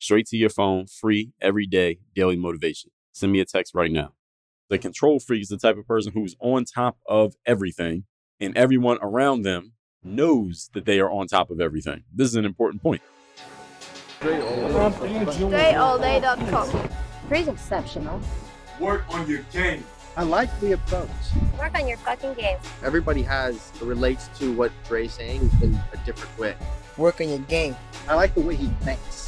Straight to your phone, free every day, daily motivation. Send me a text right now. The control freak is the type of person who's on top of everything, and everyone around them knows that they are on top of everything. This is an important point. DreAllDay.com. Pretty exceptional. Work on your game. I like the approach. Work on your fucking game. Everybody has relates to what Dre's saying in a different way. Work on your game. I like the way he thinks.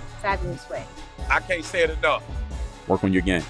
fabulous way. I can't say it enough. Work on your game.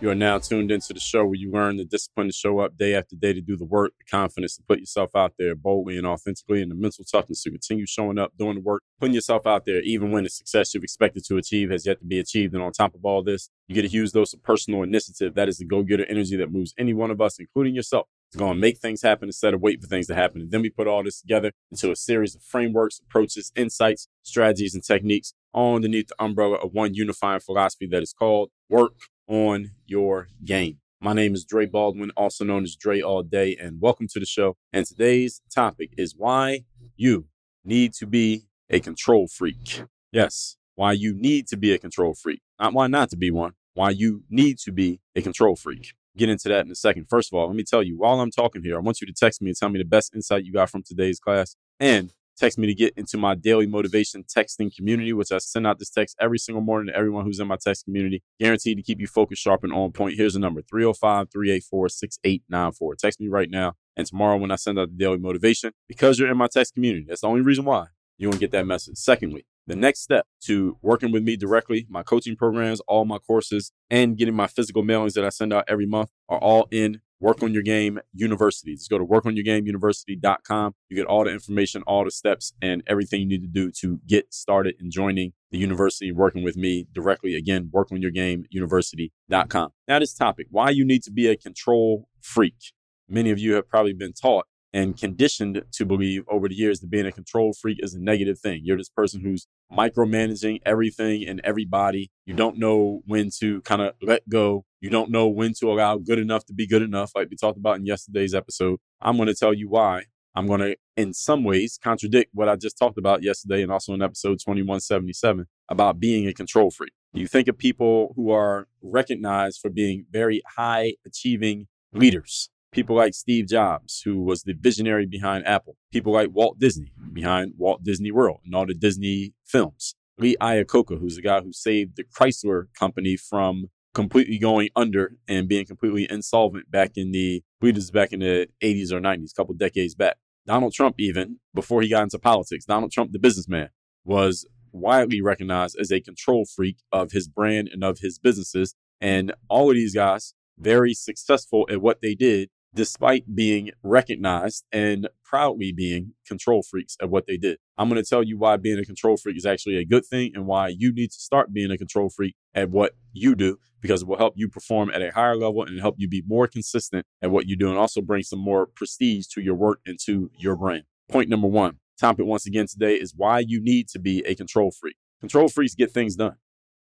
You are now tuned into the show where you learn the discipline to show up day after day to do the work, the confidence to put yourself out there boldly and authentically, and the mental toughness to continue showing up, doing the work, putting yourself out there, even when the success you've expected to achieve has yet to be achieved. And on top of all this, you get a huge dose of personal initiative. That is the go getter energy that moves any one of us, including yourself, to go and make things happen instead of wait for things to happen. And then we put all this together into a series of frameworks, approaches, insights, strategies, and techniques all underneath the umbrella of one unifying philosophy that is called work on your game. My name is Dre Baldwin, also known as Dre All Day, and welcome to the show. And today's topic is why you need to be a control freak. Yes, why you need to be a control freak. Not why not to be one, why you need to be a control freak. Get into that in a second. First of all, let me tell you, while I'm talking here, I want you to text me and tell me the best insight you got from today's class. And text me to get into my daily motivation texting community, which I send out this text every single morning to everyone who's in my text community, guaranteed to keep you focused, sharp, and on point. Here's the number 305 384 6894. Text me right now. And tomorrow, when I send out the daily motivation, because you're in my text community, that's the only reason why you won't get that message. Secondly, the next step to working with me directly, my coaching programs, all my courses, and getting my physical mailings that I send out every month are all in Work on Your Game University. Just go to workonyourgameuniversity.com. You get all the information, all the steps, and everything you need to do to get started in joining the university, working with me directly. Again, workonyourgameuniversity.com. Now, this topic why you need to be a control freak. Many of you have probably been taught and conditioned to believe over the years that being a control freak is a negative thing. You're this person who's micromanaging everything and everybody. You don't know when to kind of let go. You don't know when to allow good enough to be good enough, like we talked about in yesterday's episode. I'm going to tell you why. I'm going to, in some ways, contradict what I just talked about yesterday and also in episode 2177 about being a control freak. You think of people who are recognized for being very high achieving leaders People like Steve Jobs, who was the visionary behind Apple. People like Walt Disney, behind Walt Disney World and all the Disney films. Lee Iacocca, who's the guy who saved the Chrysler company from completely going under and being completely insolvent back in the, believe this back in the 80s or 90s, a couple decades back. Donald Trump, even before he got into politics, Donald Trump, the businessman, was widely recognized as a control freak of his brand and of his businesses. And all of these guys, very successful at what they did despite being recognized and proudly being control freaks at what they did. I'm going to tell you why being a control freak is actually a good thing and why you need to start being a control freak at what you do because it will help you perform at a higher level and help you be more consistent at what you do and also bring some more prestige to your work and to your brand. Point number one, topic once again today is why you need to be a control freak. Control freaks get things done.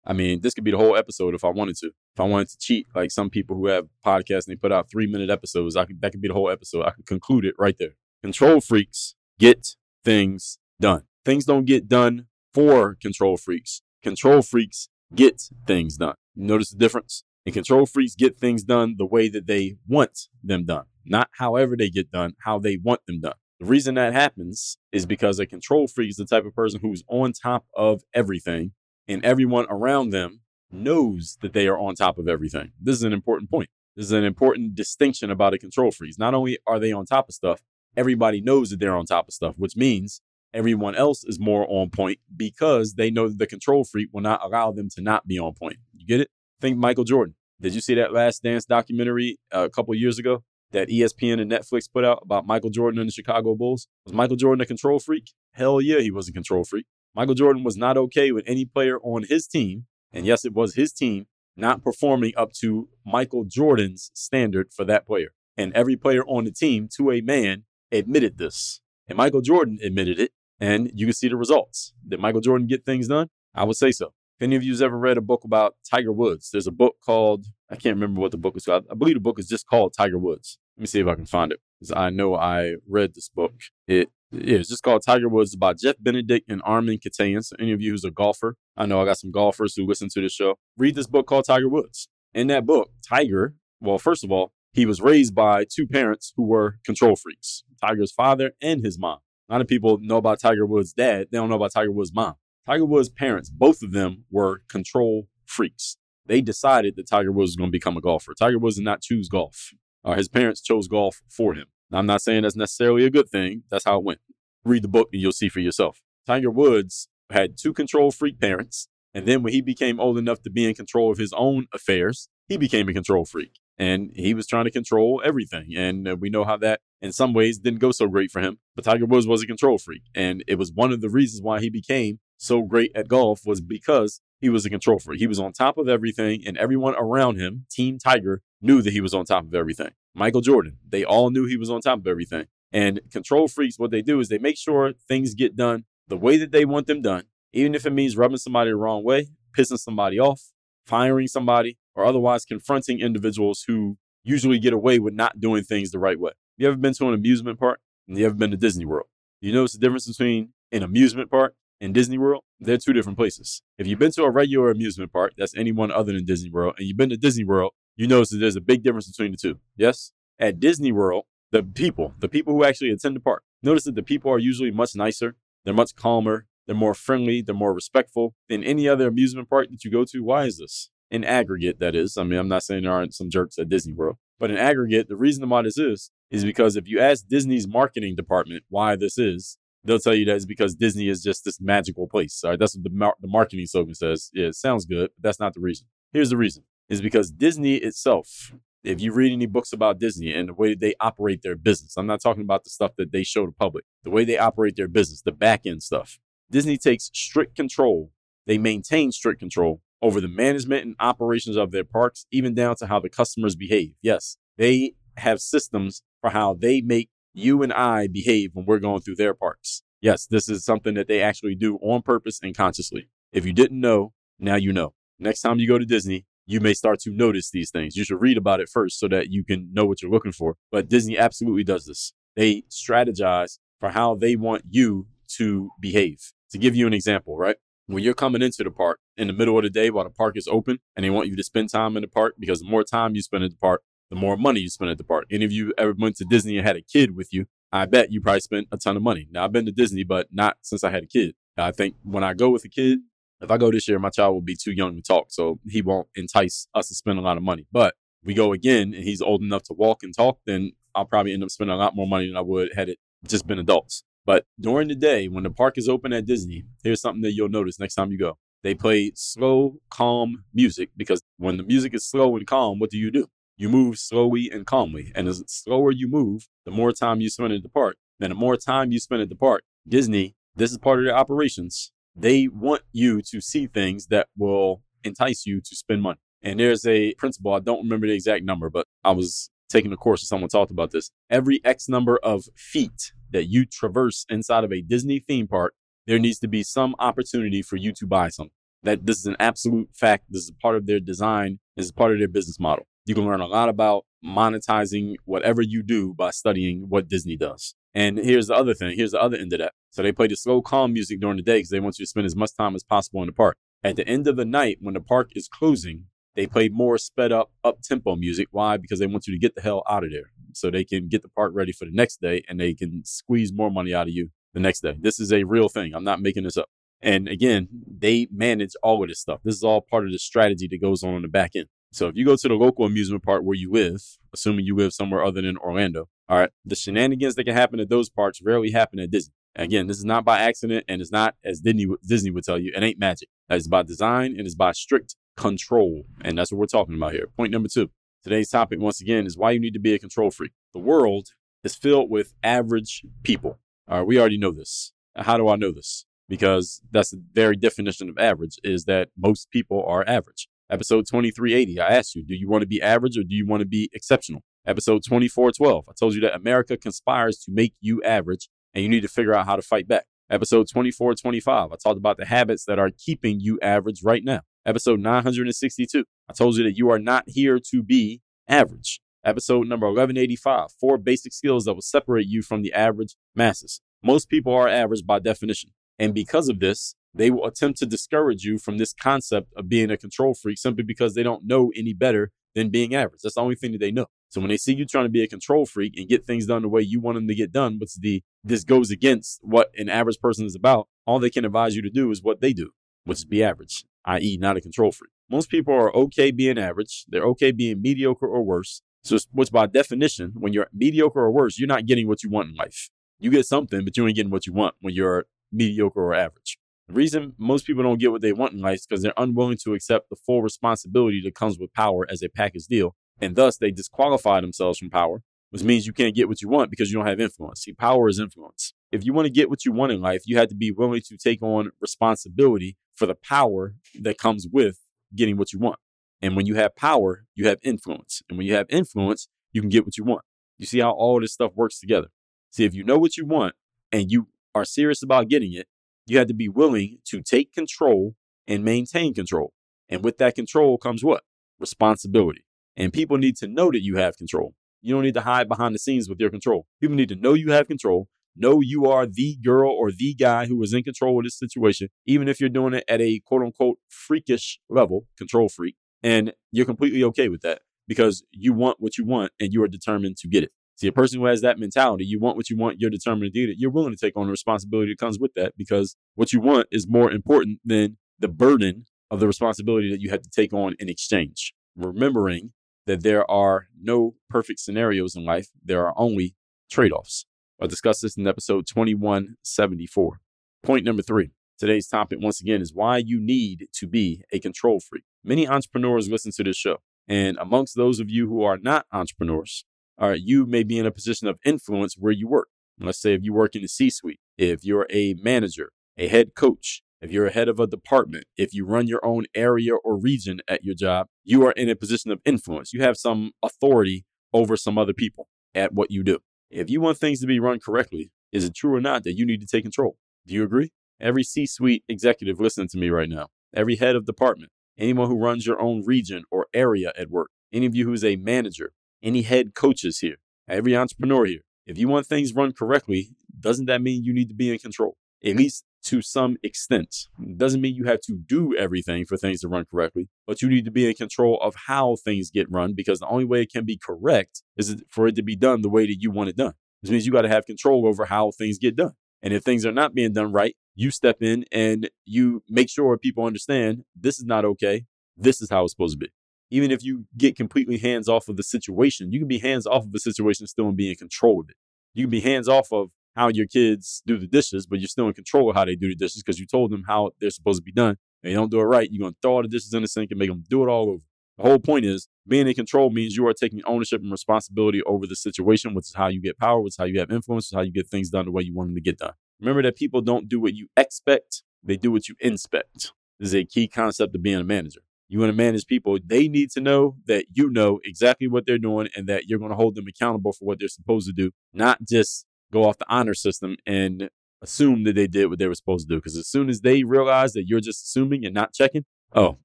I mean, this could be the whole episode if I wanted to. If I wanted to cheat, like some people who have podcasts and they put out three minute episodes, I could that could be the whole episode. I could conclude it right there. Control freaks get things done. Things don't get done for control freaks. Control freaks get things done. Notice the difference? And control freaks get things done the way that they want them done, not however they get done, how they want them done. The reason that happens is because a control freak is the type of person who's on top of everything and everyone around them knows that they are on top of everything. This is an important point. This is an important distinction about a control freeze. Not only are they on top of stuff, everybody knows that they're on top of stuff, which means everyone else is more on point because they know that the control freak will not allow them to not be on point. You get it? Think Michael Jordan. Did you see that Last Dance documentary uh, a couple years ago that ESPN and Netflix put out about Michael Jordan and the Chicago Bulls? Was Michael Jordan a control freak? Hell yeah, he was a control freak. Michael Jordan was not okay with any player on his team, and yes, it was his team, not performing up to Michael Jordan's standard for that player. And every player on the team, to a man, admitted this. And Michael Jordan admitted it, and you can see the results. Did Michael Jordan get things done? I would say so. If any of you's ever read a book about Tiger Woods, there's a book called, I can't remember what the book is called. I believe the book is just called Tiger Woods. Let me see if I can find it. Because I know I read this book. It yeah, it's just called Tiger Woods by Jeff Benedict and Armen Keteyian. So any of you who's a golfer, I know I got some golfers who listen to this show. Read this book called Tiger Woods. In that book, Tiger, well, first of all, he was raised by two parents who were control freaks, Tiger's father and his mom. A lot of people know about Tiger Woods' dad. They don't know about Tiger Woods' mom. Tiger Woods' parents, both of them were control freaks. They decided that Tiger Woods was going to become a golfer. Tiger Woods did not choose golf. Uh, his parents chose golf for him. I'm not saying that's necessarily a good thing. That's how it went. Read the book and you'll see for yourself. Tiger Woods had two control freak parents. And then when he became old enough to be in control of his own affairs, he became a control freak. And he was trying to control everything. And uh, we know how that, in some ways, didn't go so great for him. But Tiger Woods was a control freak. And it was one of the reasons why he became so great at golf was because he was a control freak. He was on top of everything, and everyone around him, Team Tiger, knew that he was on top of everything. Michael Jordan, they all knew he was on top of everything. And control freaks, what they do is they make sure things get done the way that they want them done, even if it means rubbing somebody the wrong way, pissing somebody off, firing somebody, or otherwise confronting individuals who usually get away with not doing things the right way. You ever been to an amusement park? And you ever been to Disney World? You notice the difference between an amusement park and Disney World? They're two different places. If you've been to a regular amusement park, that's anyone other than Disney World, and you've been to Disney World, you notice that there's a big difference between the two. Yes? At Disney World, the people, the people who actually attend the park, notice that the people are usually much nicer. They're much calmer. They're more friendly. They're more respectful than any other amusement park that you go to. Why is this? In aggregate, that is. I mean, I'm not saying there aren't some jerks at Disney World, but in aggregate, the reason why this is, is because if you ask Disney's marketing department why this is, they'll tell you that it's because Disney is just this magical place. All right, that's what the, mar- the marketing slogan says. Yeah, it sounds good, but that's not the reason. Here's the reason: is because Disney itself. If you read any books about Disney and the way they operate their business, I'm not talking about the stuff that they show the public. The way they operate their business, the back end stuff. Disney takes strict control. They maintain strict control over the management and operations of their parks, even down to how the customers behave. Yes, they have systems for how they make you and I behave when we're going through their parks. Yes, this is something that they actually do on purpose and consciously. If you didn't know, now you know. Next time you go to Disney, you may start to notice these things. You should read about it first so that you can know what you're looking for. But Disney absolutely does this. They strategize for how they want you to behave. To give you an example, right? When you're coming into the park in the middle of the day while the park is open and they want you to spend time in the park because the more time you spend at the park, the more money you spend at the park. Any of you ever went to Disney and had a kid with you, I bet you probably spent a ton of money. Now, I've been to Disney, but not since I had a kid. I think when I go with a kid, if I go this year, my child will be too young to talk, so he won't entice us to spend a lot of money. But we go again and he's old enough to walk and talk, then I'll probably end up spending a lot more money than I would had it just been adults. But during the day, when the park is open at Disney, here's something that you'll notice next time you go. They play slow, calm music because when the music is slow and calm, what do you do? You move slowly and calmly. And as slower you move, the more time you spend at the park. Then the more time you spend at the park, Disney, this is part of their operations. They want you to see things that will entice you to spend money. And there's a principle, I don't remember the exact number, but I was taking a course and someone talked about this. Every X number of feet that you traverse inside of a Disney theme park, there needs to be some opportunity for you to buy something. That this is an absolute fact. This is part of their design. This is part of their business model. You can learn a lot about monetizing whatever you do by studying what Disney does. And here's the other thing. Here's the other end of that. So they play the slow, calm music during the day because they want you to spend as much time as possible in the park. At the end of the night, when the park is closing, they play more sped up, up tempo music. Why? Because they want you to get the hell out of there so they can get the park ready for the next day and they can squeeze more money out of you the next day. This is a real thing. I'm not making this up. And again, they manage all of this stuff. This is all part of the strategy that goes on in the back end. So if you go to the local amusement park where you live, assuming you live somewhere other than Orlando, all right, the shenanigans that can happen at those parks rarely happen at Disney. Again, this is not by accident and it's not, as Disney, Disney would tell you, it ain't magic. It's by design and it's by strict control. And that's what we're talking about here. Point number two. Today's topic, once again, is why you need to be a control freak. The world is filled with average people. All right, we already know this. How do I know this? Because that's the very definition of average is that most people are average. Episode 2380, I asked you, do you want to be average or do you want to be exceptional? Episode 2412, I told you that America conspires to make you average and you need to figure out how to fight back. Episode 2425, I talked about the habits that are keeping you average right now. Episode 962, I told you that you are not here to be average. Episode number 1185, four basic skills that will separate you from the average masses. Most people are average by definition. And because of this, they will attempt to discourage you from this concept of being a control freak simply because they don't know any better than being average. That's the only thing that they know. So when they see you trying to be a control freak and get things done the way you want them to get done, what's the this goes against what an average person is about, all they can advise you to do is what they do, which is be average, i.e., not a control freak. Most people are okay being average. They're okay being mediocre or worse. So, which by definition, when you're mediocre or worse, you're not getting what you want in life. You get something, but you ain't getting what you want when you're mediocre or average. The reason most people don't get what they want in life is because they're unwilling to accept the full responsibility that comes with power as a package deal and thus they disqualify themselves from power, which means you can't get what you want because you don't have influence. See, power is influence. If you want to get what you want in life, you have to be willing to take on responsibility for the power that comes with getting what you want. And when you have power, you have influence. And when you have influence, you can get what you want. You see how all this stuff works together. See, if you know what you want and you are serious about getting it, you have to be willing to take control and maintain control. And with that control comes what? Responsibility. And people need to know that you have control. You don't need to hide behind the scenes with your control. People need to know you have control, know you are the girl or the guy who is in control of this situation, even if you're doing it at a quote unquote freakish level, control freak, and you're completely okay with that because you want what you want and you are determined to get it. See, a person who has that mentality, you want what you want, you're determined to get it, you're willing to take on the responsibility that comes with that because what you want is more important than the burden of the responsibility that you have to take on in exchange. Remembering that there are no perfect scenarios in life, there are only trade offs. I'll discuss this in episode 2174. Point number three. Today's topic, once again, is why you need to be a control freak. Many entrepreneurs listen to this show. And amongst those of you who are not entrepreneurs, right, you may be in a position of influence where you work. Let's say if you work in the C suite, if you're a manager, a head coach, if you're a head of a department, if you run your own area or region at your job, you are in a position of influence. You have some authority over some other people at what you do. If you want things to be run correctly, is it true or not that you need to take control? Do you agree? Every C suite executive listening to me right now, every head of department, anyone who runs your own region or area at work, any of you who's a manager, any head coaches here, every entrepreneur here, if you want things run correctly, doesn't that mean you need to be in control? At least to some extent. Doesn't mean you have to do everything for things to run correctly, but you need to be in control of how things get run because the only way it can be correct is for it to be done the way that you want it done. This means you got to have control over how things get done. And if things are not being done right, you step in and you make sure people understand this is not okay. This is how it's supposed to be. Even if you get completely hands off of the situation, you can be hands off of the situation still and be in control of it. You can be hands off of how your kids do the dishes, but you're still in control of how they do the dishes because you told them how they're supposed to be done. And you don't do it right, you're going to throw all the dishes in the sink and make them do it all over. The whole point is being in control means you are taking ownership and responsibility over the situation, which is how you get power, which is how you have influence, which is how you get things done the way you want them to get done. Remember that people don't do what you expect, they do what you inspect. This is a key concept of being a manager. You want to manage people, they need to know that you know exactly what they're doing and that you're going to hold them accountable for what they're supposed to do, not just go off the honor system and assume that they did what they were supposed to do. Because as soon as they realize that you're just assuming and not checking, oh,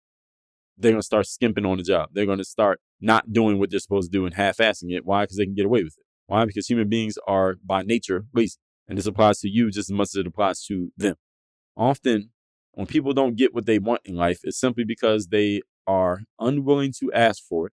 they're going to start skimping on the job. They're going to start not doing what they're supposed to do and half assing it. Why? Because they can get away with it. Why? Because human beings are by nature lazy. And this applies to you just as much as it applies to them. Often, when people don't get what they want in life, it's simply because they are unwilling to ask for it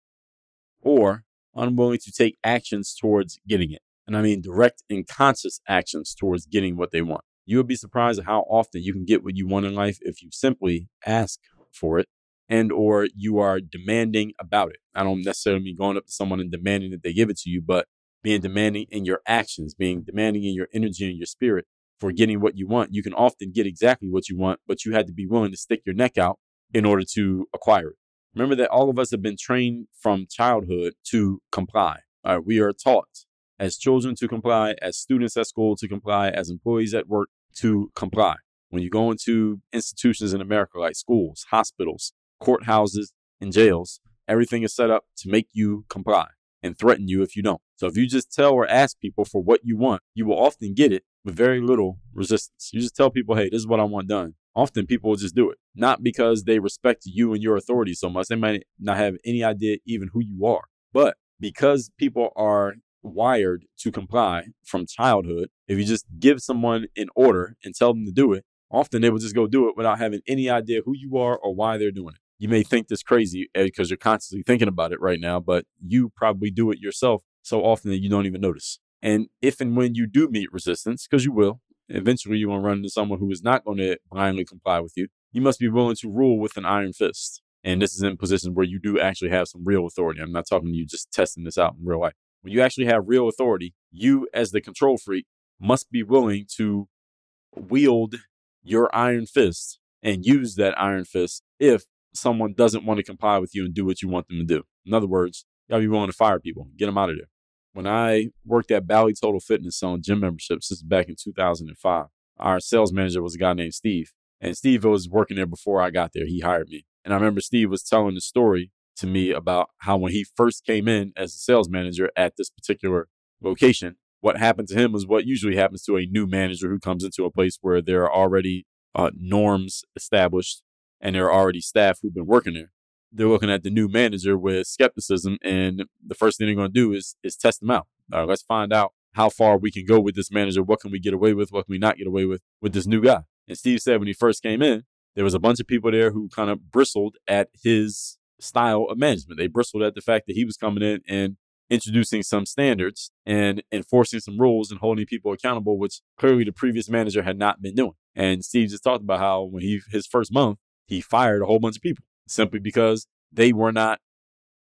or unwilling to take actions towards getting it and I mean direct and conscious actions towards getting what they want. You would be surprised at how often you can get what you want in life if you simply ask for it and or you are demanding about it. I don't necessarily mean going up to someone and demanding that they give it to you, but being demanding in your actions, being demanding in your energy and your spirit for getting what you want. You can often get exactly what you want, but you had to be willing to stick your neck out in order to acquire it. Remember that all of us have been trained from childhood to comply. We are taught as children to comply, as students at school to comply, as employees at work to comply. When you go into institutions in America like schools, hospitals, courthouses, and jails, everything is set up to make you comply and threaten you if you don't. So if you just tell or ask people for what you want, you will often get it with very little resistance. You just tell people, hey, this is what I want done. Often people will just do it, not because they respect you and your authority so much. They might not have any idea even who you are, but because people are wired to comply from childhood, if you just give someone an order and tell them to do it, often they will just go do it without having any idea who you are or why they're doing it. You may think this crazy eh, because you're constantly thinking about it right now, but you probably do it yourself so often that you don't even notice. And if and when you do meet resistance, because you will, eventually you will run into someone who is not going to blindly comply with you. You must be willing to rule with an iron fist. And this is in positions where you do actually have some real authority. I'm not talking to you just testing this out in real life. When you actually have real authority, you as the control freak must be willing to wield your iron fist and use that iron fist if someone doesn't want to comply with you and do what you want them to do. In other words, you gotta be willing to fire people, get them out of there. When I worked at Bally Total Fitness selling gym memberships, this is back in 2005, our sales manager was a guy named Steve. And Steve was working there before I got there. He hired me. And I remember Steve was telling the story to me about how when he first came in as a sales manager at this particular location, what happened to him was what usually happens to a new manager who comes into a place where there are already uh, norms established and there are already staff who've been working there. They're looking at the new manager with skepticism, and the first thing they're going to do is is test them out. All right, let's find out how far we can go with this manager. What can we get away with? What can we not get away with with this new guy? And Steve said when he first came in, there was a bunch of people there who kind of bristled at his style of management. They bristled at the fact that he was coming in and introducing some standards and enforcing some rules and holding people accountable, which clearly the previous manager had not been doing. And Steve just talked about how when he his first month, he fired a whole bunch of people simply because they were not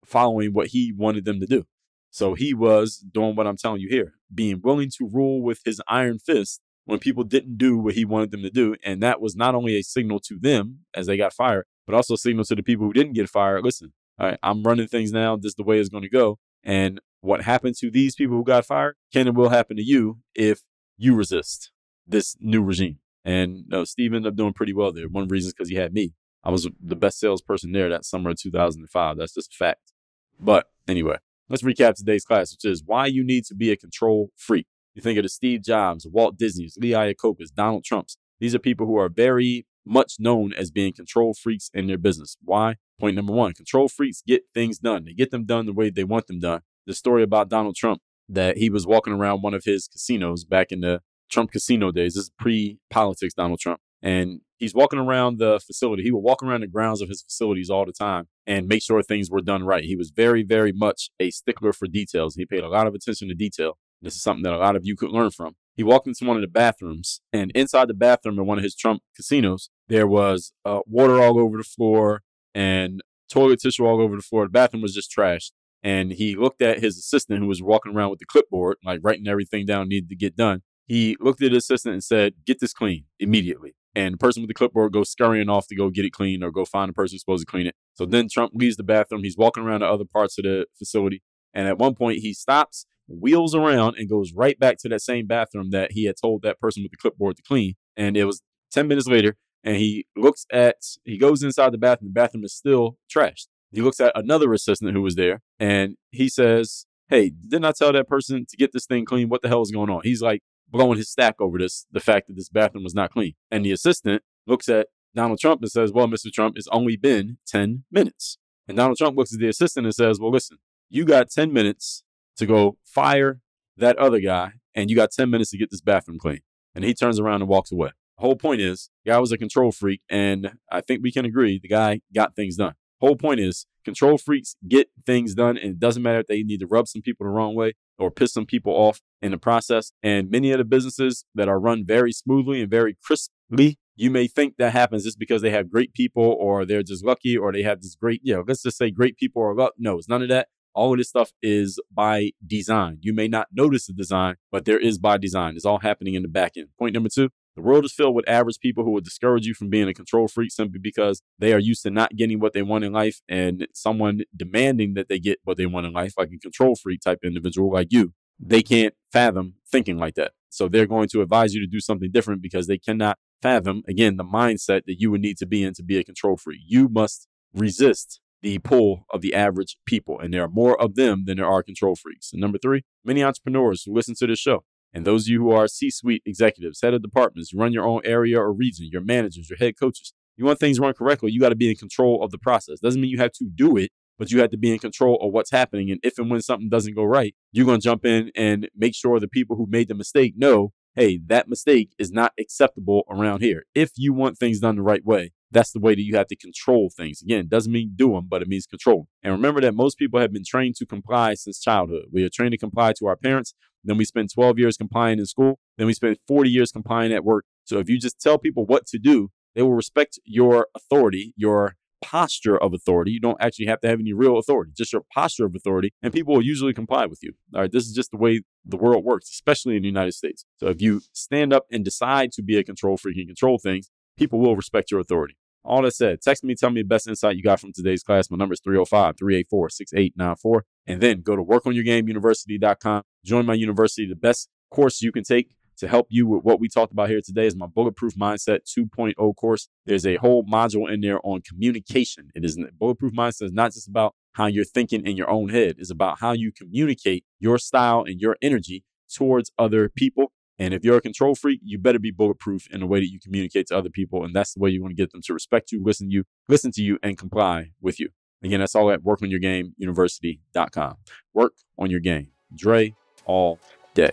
following what he wanted them to do. So he was doing what I'm telling you here, being willing to rule with his iron fist when people didn't do what he wanted them to do. And that was not only a signal to them as they got fired, but also signal to the people who didn't get fired. Listen, all right, I'm running things now. This is the way it's going to go. And what happened to these people who got fired can and will happen to you if you resist this new regime. And no, Steve ended up doing pretty well there. One reason is because he had me. I was the best salesperson there that summer of 2005. That's just a fact. But anyway, let's recap today's class, which is why you need to be a control freak. You think of the Steve Jobs, Walt Disney's, Lee Iacocca's, Donald Trump's. These are people who are very much known as being control freaks in their business. Why? Point number one control freaks get things done. They get them done the way they want them done. The story about Donald Trump that he was walking around one of his casinos back in the Trump casino days. This is pre politics, Donald Trump. And he's walking around the facility. He would walk around the grounds of his facilities all the time and make sure things were done right. He was very, very much a stickler for details. He paid a lot of attention to detail. This is something that a lot of you could learn from. He walked into one of the bathrooms, and inside the bathroom in one of his Trump casinos, there was uh, water all over the floor and toilet tissue all over the floor. The bathroom was just trashed. And he looked at his assistant who was walking around with the clipboard, like writing everything down needed to get done. He looked at his assistant and said, Get this clean immediately. And the person with the clipboard goes scurrying off to go get it clean or go find the person supposed to clean it. So then Trump leaves the bathroom. He's walking around to other parts of the facility. And at one point, he stops, wheels around, and goes right back to that same bathroom that he had told that person with the clipboard to clean. And it was 10 minutes later, and he looks at, he goes inside the bathroom. The bathroom is still trashed. He looks at another assistant who was there, and he says, Hey, didn't I tell that person to get this thing clean? What the hell is going on? He's like, blowing his stack over this, the fact that this bathroom was not clean. And the assistant looks at Donald Trump and says, Well, Mr. Trump, it's only been 10 minutes. And Donald Trump looks at the assistant and says, Well, listen, you got 10 minutes to go fire that other guy, and you got 10 minutes to get this bathroom clean. And he turns around and walks away. The whole point is, guy was a control freak, and I think we can agree the guy got things done. Whole point is, control freaks get things done, and it doesn't matter if they need to rub some people the wrong way. or piss some people off in the process. And many of the businesses that are run very smoothly and very crisply, you may think that happens just because they have great people or they're just lucky or they have this great, you know, let's just say great people or luck. No, it's none of that. All of this stuff is by design. You may not notice the design, but there is by design. It's all happening in the back end. Point number two the world is filled with average people who will discourage you from being a control freak simply because they are used to not getting what they want in life and someone demanding that they get what they want in life, like a control freak type individual like you, they can't fathom thinking like that. So they're going to advise you to do something different because they cannot fathom, again, the mindset that you would need to be in to be a control freak. You must resist the pull of the average people, and there are more of them than there are control freaks. And number three, many entrepreneurs who listen to this show and those of you who are C suite executives, head of departments, run your own area or region, your managers, your head coaches. You want things run correctly, you got to be in control of the process. Doesn't mean you have to do it, but you have to be in control of what's happening. And if and when something doesn't go right, you're going to jump in and make sure the people who made the mistake know, hey, that mistake is not acceptable around here. If you want things done the right way, that's the way that you have to control things. Again, it doesn't mean do them, but it means control. And remember that most people have been trained to comply since childhood. We are trained to comply to our parents. Then we spend 12 years complying in school. Then we spend 40 years complying at work. So if you just tell people what to do, they will respect your authority, your posture of authority. You don't actually have to have any real authority, just your posture of authority, and people will usually comply with you. All right, this is just the way the world works, especially in the United States. So if you stand up and decide to be a control freak and control things, people will respect your authority. All that said, text me, tell me the best insight you got from today's class. My number is 305 384 6894. And then go to workonyourgameuniversity.com. Join my university. The best course you can take to help you with what we talked about here today is my Bulletproof Mindset 2.0 course. There's a whole module in there on communication. It is Bulletproof Mindset is not just about how you're thinking in your own head, it's about how you communicate your style and your energy towards other people and if you're a control freak, you better be bulletproof in the way that you communicate to other people. And that's the way you want to get them to respect you, listen to you, listen to you, and comply with you. Again, that's all at workonyourgameuniversity.com. Work on your game. Dre all day.